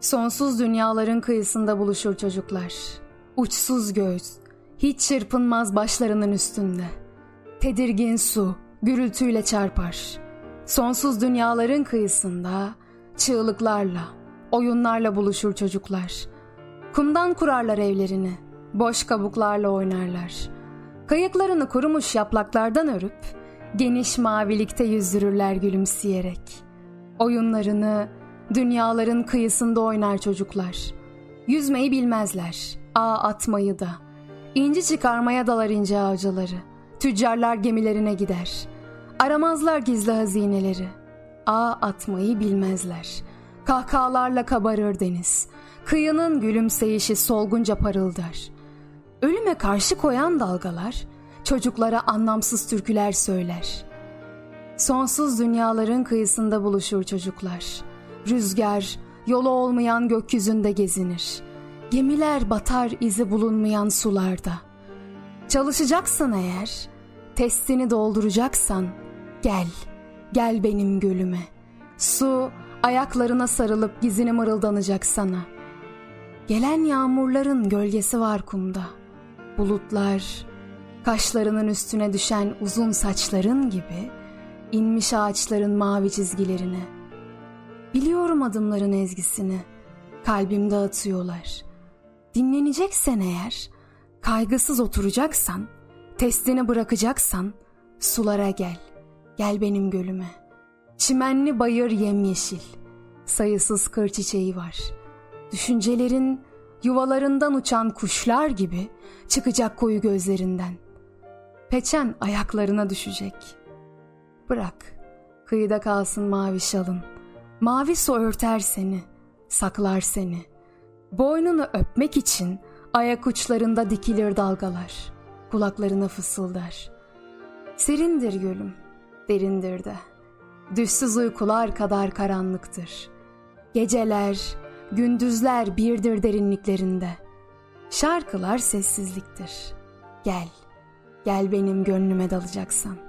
Sonsuz dünyaların kıyısında buluşur çocuklar. Uçsuz göz, hiç çırpınmaz başlarının üstünde. Tedirgin su, gürültüyle çarpar. Sonsuz dünyaların kıyısında çığlıklarla, oyunlarla buluşur çocuklar. Kumdan kurarlar evlerini, boş kabuklarla oynarlar. Kayıklarını kurumuş yapraklardan örüp, geniş mavilikte yüzdürürler gülümseyerek. Oyunlarını dünyaların kıyısında oynar çocuklar. Yüzmeyi bilmezler, ağ atmayı da. İnci çıkarmaya dalar ince ağacaları. Tüccarlar gemilerine gider. Aramazlar gizli hazineleri. Ağ atmayı bilmezler. Kahkahalarla kabarır deniz. Kıyının gülümseyişi solgunca parıldar. Ölüme karşı koyan dalgalar çocuklara anlamsız türküler söyler. Sonsuz dünyaların kıyısında buluşur çocuklar. Rüzgar yolu olmayan gökyüzünde gezinir. Gemiler batar izi bulunmayan sularda. Çalışacaksan eğer, testini dolduracaksan gel, gel benim gölüme. Su ayaklarına sarılıp gizini mırıldanacak sana. Gelen yağmurların gölgesi var kumda. Bulutlar, kaşlarının üstüne düşen uzun saçların gibi inmiş ağaçların mavi çizgilerine. Biliyorum adımların ezgisini, kalbimde atıyorlar. Dinleneceksen eğer, kaygısız oturacaksan, testini bırakacaksan, sulara gel, gel benim gölüme. Çimenli bayır yemyeşil, sayısız kır çiçeği var. Düşüncelerin yuvalarından uçan kuşlar gibi çıkacak koyu gözlerinden. Peçen ayaklarına düşecek. Bırak, kıyıda kalsın mavi şalın. Mavi su örter seni, saklar seni. Boynunu öpmek için ayak uçlarında dikilir dalgalar. Kulaklarına fısıldar. Serindir gölüm, derindir de. Düşsüz uykular kadar karanlıktır. Geceler, gündüzler birdir derinliklerinde. Şarkılar sessizliktir. Gel, gel benim gönlüme dalacaksan.